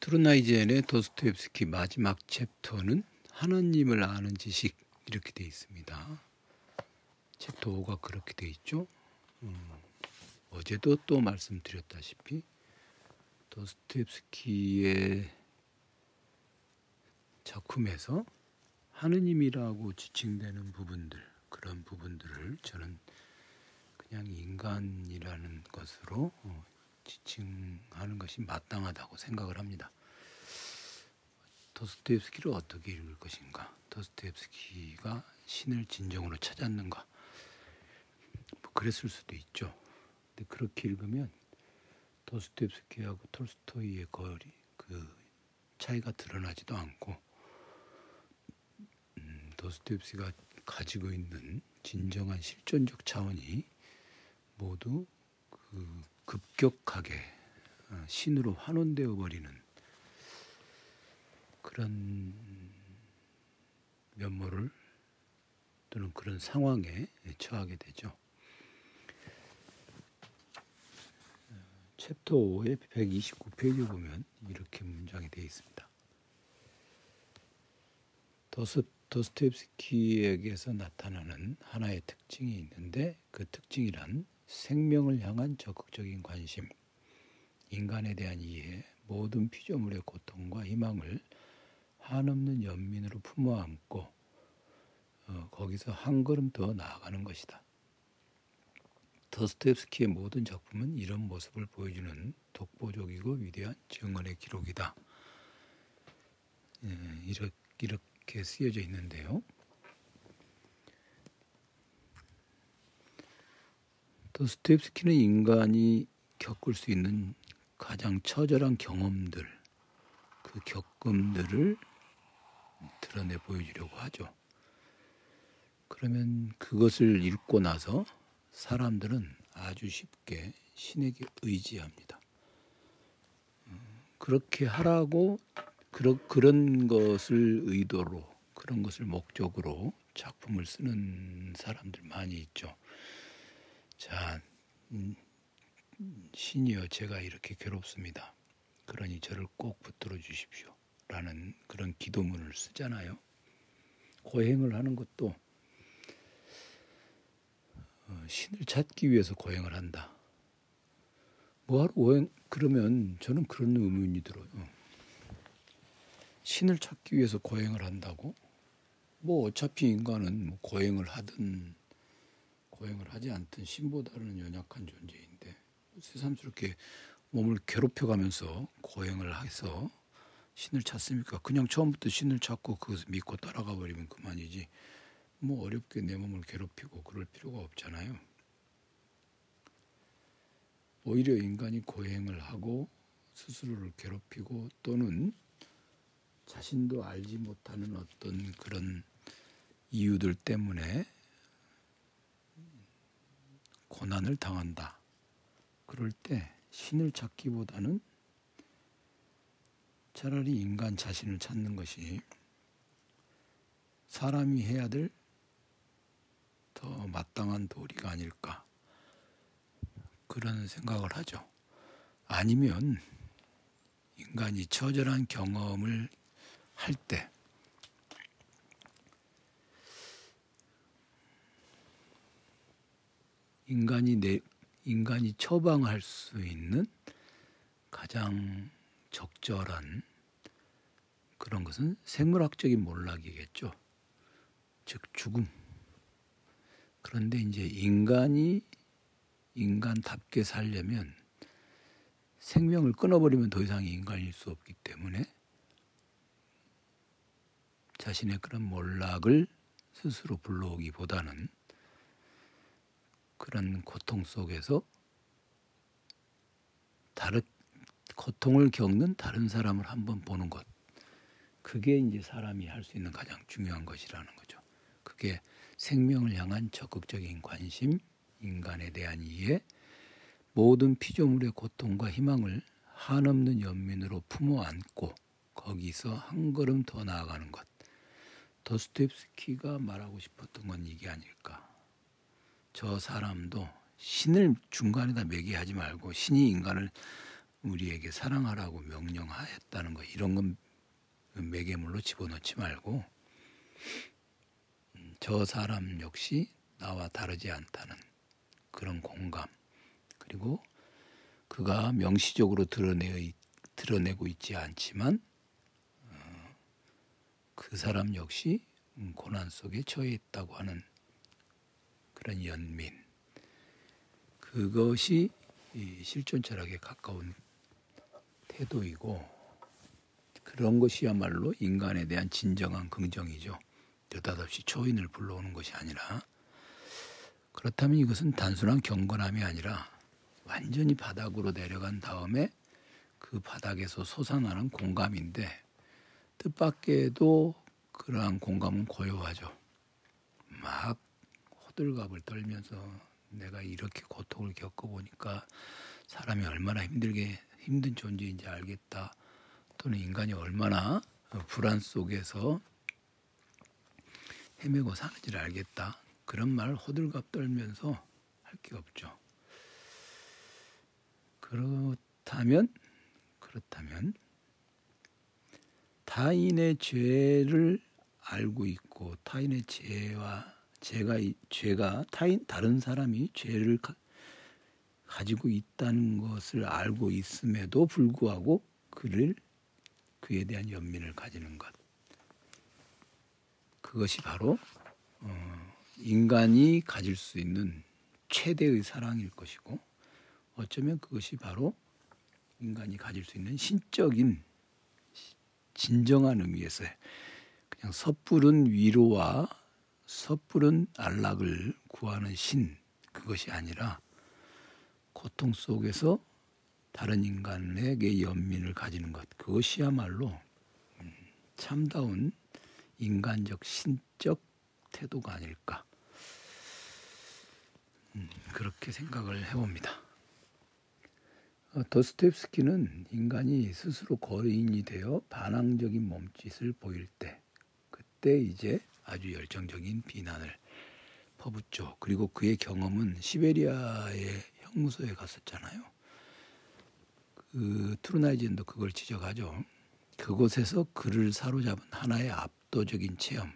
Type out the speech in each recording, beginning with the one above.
투르나이젠의 도스토옙스키 마지막 chapter는 하나님을 아는 지식 이렇게 되어 있습니다. 챕터 5가 그렇게 되어 있죠. 음, 어제도 또 말씀드렸다시피 도스토옙스키의 작품에서 하느님이라고 지칭되는 부분들 그런 부분들을 저는 그냥 인간이라는 것으로 어, 지칭하는 것이 마땅하다고 생각을 합니다. 도스토옙스키를 어떻게 읽을 것인가? 도스토옙스키가 신을 진정으로 찾았는가? 뭐 그랬을 수도 있죠. 근데 그렇게 읽으면 도스토옙스키하고 톨스토이의 거리 그 차이가 드러나지도 않고 음, 도스토옙스키가 가지고 있는 진정한 실존적 차원이 모두 그 급격하게 어, 신으로 환원되어 버리는 그런 면모를 또는 그런 상황에 처하게 되죠. 챕터 5의 129페이지 보면 이렇게 문장이 되어 있습니다. 도스, 도스토옙스키에게서 나타나는 하나의 특징이 있는데 그 특징이란 생명을 향한 적극적인 관심, 인간에 대한 이해, 모든 피조물의 고통과 희망을 한없는 연민으로 품어 안고 어, 거기서 한 걸음 더 나아가는 것이다. 더스토옙스키의 모든 작품은 이런 모습을 보여주는 독보적이고 위대한 증언의 기록이다. 예, 이렇게 쓰여져 있는데요. 도스토옙스키는 인간이 겪을 수 있는 가장 처절한 경험들, 그 겪음들을 드러내 보여주려고 하죠. 그러면 그것을 읽고 나서 사람들은 아주 쉽게 신에게 의지합니다. 그렇게 하라고 그러, 그런 것을 의도로 그런 것을 목적으로 작품을 쓰는 사람들 많이 있죠. 자, 음, 신이여 제가 이렇게 괴롭습니다. 그러니 저를 꼭 붙들어 주십시오. 라는 그런 기도문을 쓰잖아요. 고행을 하는 것도 어, 신을 찾기 위해서 고행을 한다. 뭐하러 고행, 그러면 저는 그런 의문이 들어요. 신을 찾기 위해서 고행을 한다고? 뭐 어차피 인간은 뭐 고행을 하든 고행을 하지 않든 신보다는 연약한 존재인데 새삼스럽게 몸을 괴롭혀가면서 고행을 해서 신을 찾습니까? 그냥 처음부터 신을 찾고 그것을 믿고 따라가 버리면 그만이지. 뭐 어렵게 내 몸을 괴롭히고 그럴 필요가 없잖아요. 오히려 인간이 고행을 하고 스스로를 괴롭히고 또는 자신도 알지 못하는 어떤 그런 이유들 때문에 고난을 당한다. 그럴 때 신을 찾기보다는 차라리 인간 자신을 찾는 것이 사람이 해야 될 더 마땅한 도리가 아닐까 그런 생각을 하죠. 아니면 인간이 처절한 경험을 할 때 인간이 내 인간이 처방할 수 있는 가장 적절한 그런 것은 생물학적인 몰락이겠죠. 즉 죽음. 그런데 이제 인간이 인간답게 살려면 생명을 끊어버리면 더 이상 인간일 수 없기 때문에 자신의 그런 몰락을 스스로 불러오기보다는 그런 고통 속에서 다른 고통을 겪는 다른 사람을 한번 보는 것. 그게 이제 사람이 할 수 있는 가장 중요한 것이라는 거죠. 그게 생명을 향한 적극적인 관심, 인간에 대한 이해, 모든 피조물의 고통과 희망을 한없는 연민으로 품어 안고 거기서 한 걸음 더 나아가는 것. 도스토옙스키가 말하고 싶었던 건 이게 아닐까. 저 사람도 신을 중간에다 매개하지 말고 신이 인간을 우리에게 사랑하라고 명령하였다는 거 이런 건 매개물로 집어넣지 말고 음, 저 사람 역시 나와 다르지 않다는 그런 공감 그리고 그가 명시적으로 드러내, 드러내고 있지 않지만 어, 그 사람 역시 고난 속에 처해 있다고 하는 그런 연민 그것이 실존 철학에 가까운 태도이고 그런 것이야말로 인간에 대한 진정한 긍정이죠. 느닷없이 초인을 불러오는 것이 아니라 그렇다면 이것은 단순한 경건함이 아니라 완전히 바닥으로 내려간 다음에 그 바닥에서 솟아나는 공감인데 뜻밖에도 그러한 공감은 고요하죠. 막 호들갑을 떨면서 내가 이렇게 고통을 겪어보니까 사람이 얼마나 힘들게 힘든 존재인지 알겠다. 또는 인간이 얼마나 불안 속에서 헤매고 사는지를 알겠다. 그런 말 호들갑 떨면서 할 게 없죠. 그렇다면 그렇다면 타인의 죄를 알고 있고 타인의 죄와 죄가 죄가 타인 다른 사람이 죄를 가, 가지고 있다는 것을 알고 있음에도 불구하고 그를 그에 대한 연민을 가지는 것. 그것이 바로 어, 인간이 가질 수 있는 최대의 사랑일 것이고 어쩌면 그것이 바로 인간이 가질 수 있는 신적인 진정한 의미에서의 그냥 섣부른 위로와 섣부른 안락을 구하는 신 그것이 아니라 고통 속에서 다른 인간에게 연민을 가지는 것 그것이야말로 음, 참다운 인간적 신적 태도가 아닐까 음, 그렇게 생각을 해봅니다. 어, 도스토옙스키는 인간이 스스로 거인이 되어 반항적인 몸짓을 보일 때 그때 이제 아주 열정적인 비난을 퍼붓죠. 그리고 그의 경험은 시베리아의 형무소에 갔었잖아요. 그 트루나이젠도 그걸 지적하죠. 그곳에서 그를 사로잡은 하나의 압도적인 체험,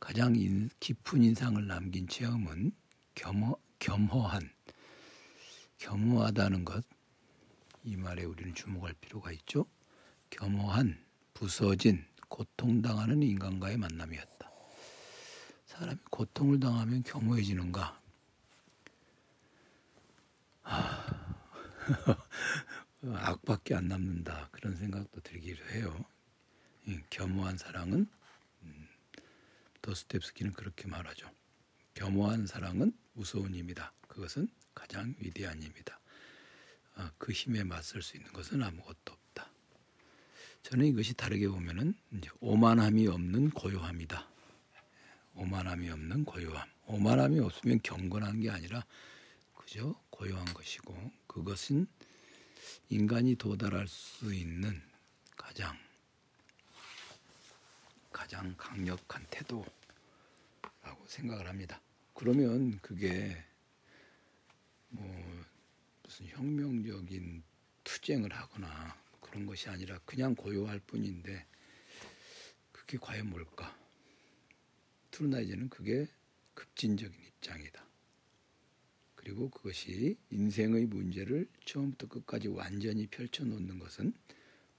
가장 인, 깊은 인상을 남긴 체험은 겸허, 겸허한, 겸허하다는 것, 이 말에 우리는 주목할 필요가 있죠. 겸허한, 부서진, 고통당하는 인간과의 만남이었다. 사람이 고통을 당하면 겸허해지는가? 아, 악밖에 안 남는다. 그런 생각도 들기도 해요. 겸허한 사랑은 음, 도스텝스키는 그렇게 말하죠. 겸허한 사랑은 무서운 힘이다. 그것은 가장 위대한 힘이다. 아, 그 힘에 맞설 수 있는 것은 아무것도 없다. 저는 이것이 다르게 보면은 오만함이 없는 고요함이다. 오만함이 없는 고요함. 오만함이 없으면 경건한 게 아니라 그저 고요한 것이고 그것은 인간이 도달할 수 있는 가장 가장 강력한 태도라고 생각을 합니다. 그러면 그게 뭐 무슨 혁명적인 투쟁을 하거나 그런 것이 아니라 그냥 고요할 뿐인데 그게 과연 뭘까? 트루나이제는 그게 급진적인 입장이다. 그리고 그것이 인생의 문제를 처음부터 끝까지 완전히 펼쳐놓는 것은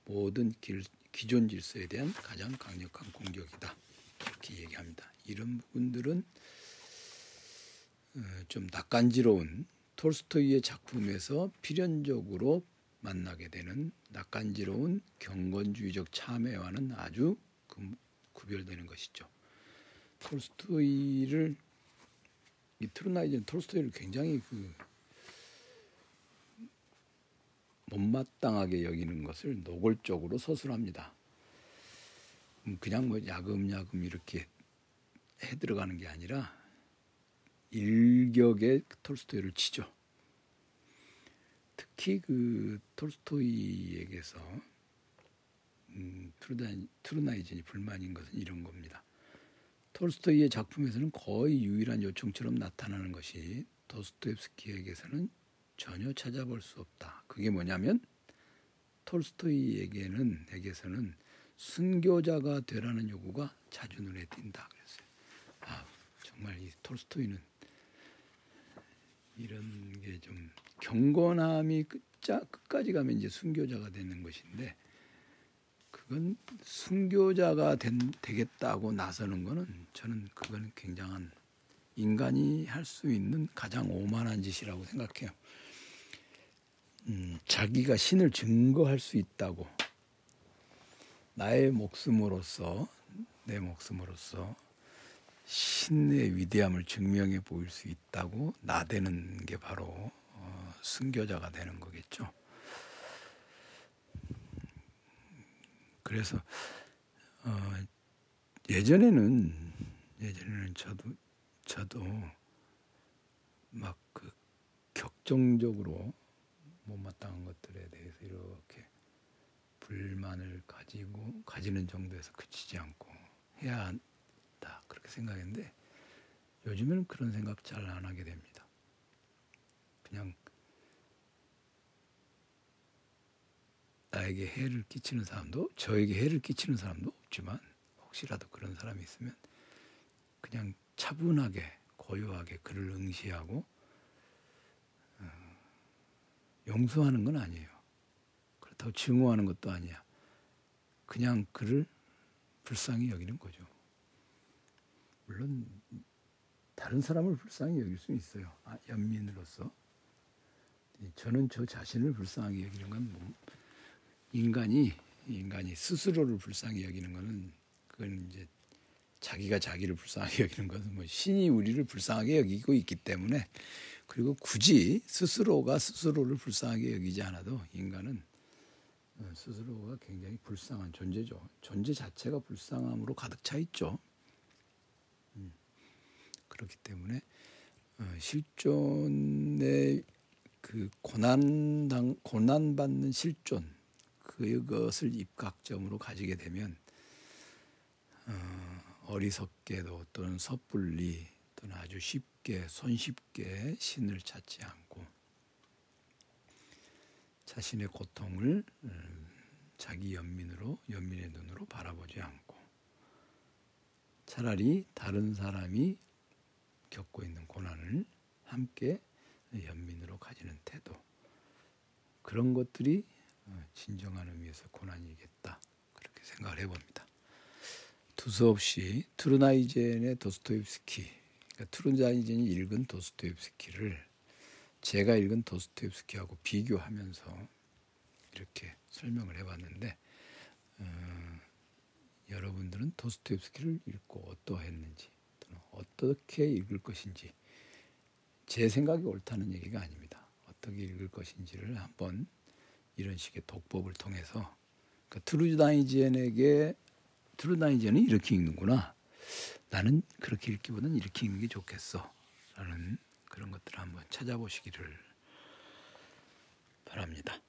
모든 길, 기존 질서에 대한 가장 강력한 공격이다. 이렇게 얘기합니다. 이런 부분들은 어, 좀 낯간지러운 톨스토이의 작품에서 필연적으로 만나게 되는 낯간지러운 경건주의적 참회와는 아주 구별되는 것이죠. 톨스토이를 이 트루나이젠 톨스토이를 굉장히 그 못마땅하게 여기는 것을 노골적으로 서술합니다. 음, 그냥 뭐 야금야금 이렇게 해 들어가는 게 아니라 일격의 톨스토이를 치죠. 특히 그 톨스토이에게서 음, 트루나이젠이 불만인 것은 이런 겁니다. 톨스토이의 작품에서는 거의 유일한 요청처럼 나타나는 것이 도스토옙스키에게서는 전혀 찾아볼 수 없다. 그게 뭐냐면 톨스토이에게는 에게서는 순교자가 되라는 요구가 자주 눈에 띈다 그랬어요. 아 정말 이 톨스토이는 이런 게 좀 경건함이 끝자, 끝까지 가면 이제 순교자가 되는 것인데 그건 순교자가 된, 되겠다고 나서는 거는 저는 그건 굉장한 인간이 할 수 있는 가장 오만한 짓이라고 생각해요. 음, 자기가 신을 증거할 수 있다고 나의 목숨으로서 내 목숨으로서 신의 위대함을 증명해 보일 수 있다고 나대는 게 바로 어, 순교자가 되는 거겠죠. 그래서 어, 예전에는 예전에는 저도 저도 막 그 격정적으로 못마땅한 것들에 대해서 이렇게 불만을 가지고 가지는 정도에서 그치지 않고 해야 한다 그렇게 생각했는데 요즘에는 그런 생각 잘 안 하게 됩니다. 그냥 나에게 해를 끼치는 사람도 저에게 해를 끼치는 사람도 없지만 혹시라도 그런 사람이 있으면 그냥 차분하게 고요하게 그를 응시하고 어, 용서하는 건 아니에요. 그렇다고 증오하는 것도 아니야. 그냥 그를 불쌍히 여기는 거죠. 물론 다른 사람을 불쌍히 여길 수 있어요. 아, 연민으로서 저는 저 자신을 불쌍하게 여기는 건 뭐, 인간이 인간이 스스로를 불쌍히 여기는 거는 그건 이제 자기가 자기를 불쌍하게 여기는 것은 뭐 신이 우리를 불쌍하게 여기고 있기 때문에 그리고 굳이 스스로가 스스로를 불쌍하게 여기지 않아도 인간은 어, 스스로가 굉장히 불쌍한 존재죠. 존재 자체가 불쌍함으로 가득 차 있죠. 음, 그렇기 때문에 어, 실존의 그 고난 당 고난 받는 실존 그것을 입각점으로 가지게 되면 어, 어리석게도 또는 섣불리 또는 아주 쉽게 손쉽게 신을 찾지 않고 자신의 고통을 음, 자기 연민으로 연민의 눈으로 바라보지 않고 차라리 다른 사람이 겪고 있는 고난을 함께 연민으로 가지는 태도. 그런 것들이 어, 진정한 의미에서 고난이겠다 그렇게 생각을 해봅니다. 두서없이 투르나이젠의 도스토옙스키, 그러니까 투르나이젠이 읽은 도스토옙스키를 제가 읽은 도스토옙스키하고 비교하면서 이렇게 설명을 해봤는데 어, 여러분들은 도스토옙스키를 읽고 어떠했는지 또는 어떻게 읽을 것인지 제 생각이 옳다는 얘기가 아닙니다. 어떻게 읽을 것인지를 한번 이런 식의 독법을 통해서 그 트루나이젠에게 트루나이제는 이렇게 읽는구나. 나는 그렇게 읽기보다는 이렇게 읽는 게 좋겠어. 라는 그런 것들을 한번 찾아보시기를 바랍니다.